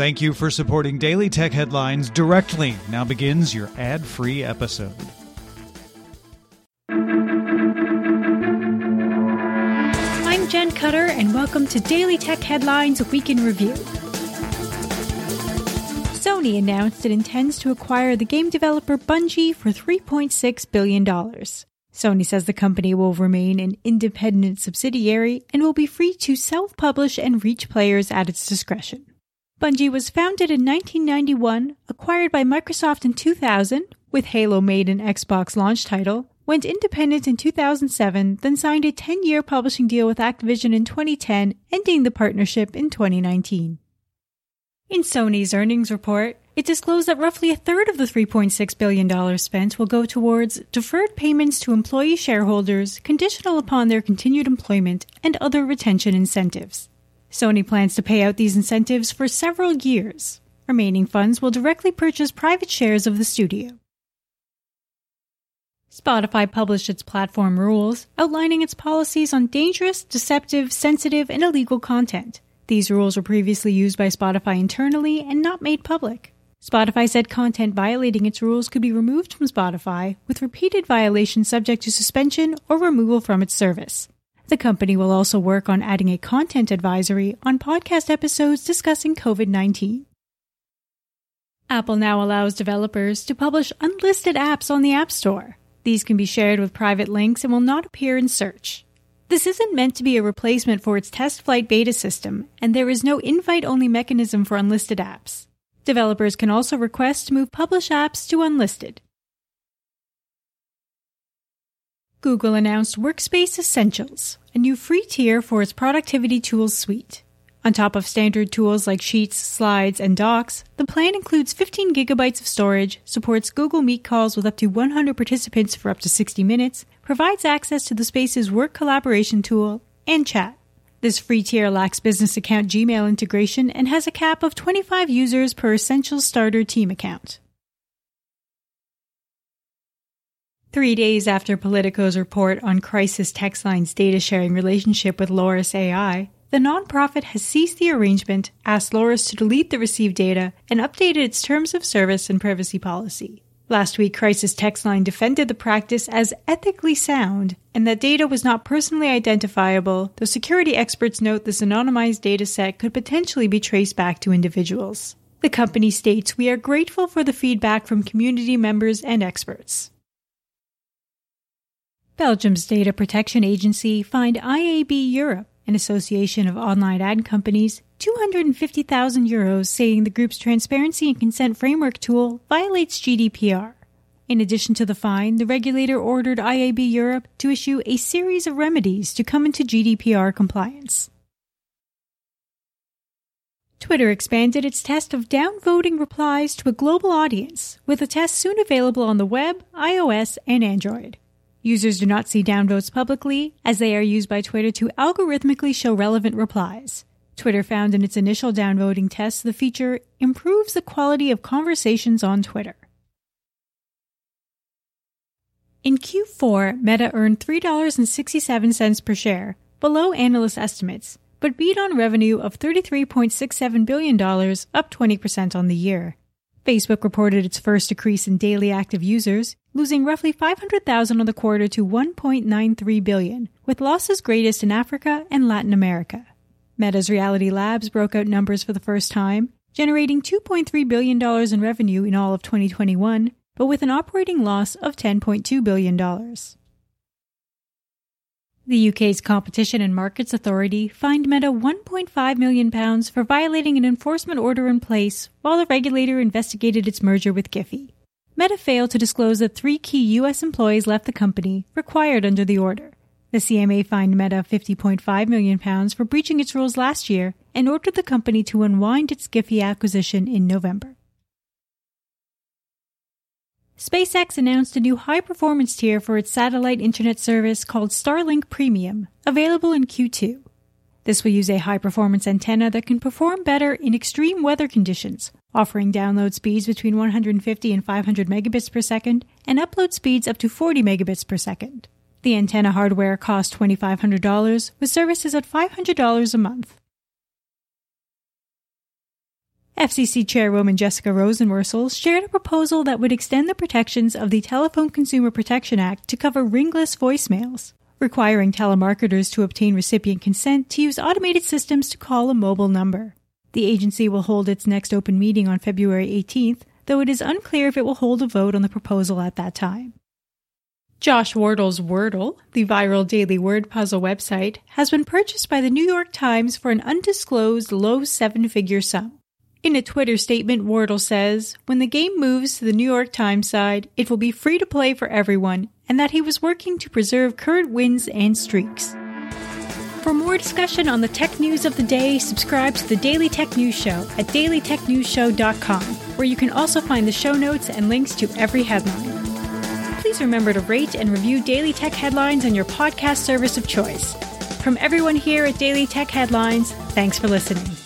Thank you for supporting Daily Tech Headlines directly. Now begins your ad free episode. I'm Jen Cutter, and welcome to Daily Tech Headlines Week in Review. Sony announced it intends to acquire the game developer Bungie for $3.6 billion. Sony says the company will remain an independent subsidiary and will be free to self publish and reach players at its discretion. Bungie was founded in 1991, acquired by Microsoft in 2000, with Halo made an Xbox launch title, went independent in 2007, then signed a 10 year publishing deal with Activision in 2010, ending the partnership in 2019. In Sony's earnings report, it disclosed that roughly a third of the $3.6 billion spent will go towards deferred payments to employee shareholders conditional upon their continued employment and other retention incentives. Sony plans to pay out these incentives for several years. Remaining funds will directly purchase private shares of the studio. Spotify published its platform rules, outlining its policies on dangerous, deceptive, sensitive, and illegal content. These rules were previously used by Spotify internally and not made public. Spotify said content violating its rules could be removed from Spotify, with repeated violations subject to suspension or removal from its service. The company will also work on adding a content advisory on podcast episodes discussing COVID 19. Apple now allows developers to publish unlisted apps on the App Store. These can be shared with private links and will not appear in search. This isn't meant to be a replacement for its TestFlight beta system, and there is no invite only mechanism for unlisted apps. Developers can also request to move published apps to unlisted. Google announced Workspace Essentials, a new free tier for its productivity tools suite. On top of standard tools like Sheets, Slides, and Docs, the plan includes 15 gigabytes of storage, supports Google Meet calls with up to 100 participants for up to 60 minutes, provides access to the Spaces work collaboration tool, and chat. This free tier lacks business account Gmail integration and has a cap of 25 users per Essentials Starter team account. Three days after Politico's report on Crisis Text Line's data sharing relationship with Loris AI, the nonprofit has ceased the arrangement, asked Loris to delete the received data, and updated its terms of service and privacy policy. Last week, Crisis Text Line defended the practice as ethically sound and that data was not personally identifiable, though security experts note this anonymized data set could potentially be traced back to individuals. The company states, We are grateful for the feedback from community members and experts. Belgium's data protection agency fined IAB Europe, an association of online ad companies, 250,000 euros, saying the group's transparency and consent framework tool violates GDPR. In addition to the fine, the regulator ordered IAB Europe to issue a series of remedies to come into GDPR compliance. Twitter expanded its test of downvoting replies to a global audience, with a test soon available on the web, iOS, and Android. Users do not see downvotes publicly, as they are used by Twitter to algorithmically show relevant replies. Twitter found in its initial downvoting test the feature improves the quality of conversations on Twitter. In Q4, Meta earned $3.67 per share, below analyst estimates, but beat on revenue of $33.67 billion, up 20% on the year. Facebook reported its first decrease in daily active users, losing roughly 500,000 on the quarter to 1.93 billion, with losses greatest in Africa and Latin America. Meta's Reality Labs broke out numbers for the first time, generating $2.3 billion in revenue in all of 2021, but with an operating loss of $10.2 billion. The UK's Competition and Markets Authority fined Meta £1.5 million for violating an enforcement order in place while the regulator investigated its merger with Giphy. Meta failed to disclose that three key U.S. employees left the company, required under the order. The CMA fined Meta £50.5 million for breaching its rules last year and ordered the company to unwind its Giphy acquisition in November. SpaceX announced a new high performance tier for its satellite internet service called Starlink Premium, available in Q2. This will use a high performance antenna that can perform better in extreme weather conditions, offering download speeds between 150 and 500 megabits per second and upload speeds up to 40 megabits per second. The antenna hardware costs $2,500, with services at $500 a month. FCC Chairwoman Jessica Rosenworcel shared a proposal that would extend the protections of the Telephone Consumer Protection Act to cover ringless voicemails, requiring telemarketers to obtain recipient consent to use automated systems to call a mobile number. The agency will hold its next open meeting on February 18th, though it is unclear if it will hold a vote on the proposal at that time. Josh Wardle's Wordle, the viral daily word puzzle website, has been purchased by the New York Times for an undisclosed low seven figure sum. In a Twitter statement, Wardle says, when the game moves to the New York Times side, it will be free to play for everyone, and that he was working to preserve current wins and streaks. For more discussion on the tech news of the day, subscribe to the Daily Tech News Show at dailytechnewsshow.com, where you can also find the show notes and links to every headline. Please remember to rate and review Daily Tech Headlines on your podcast service of choice. From everyone here at Daily Tech Headlines, thanks for listening.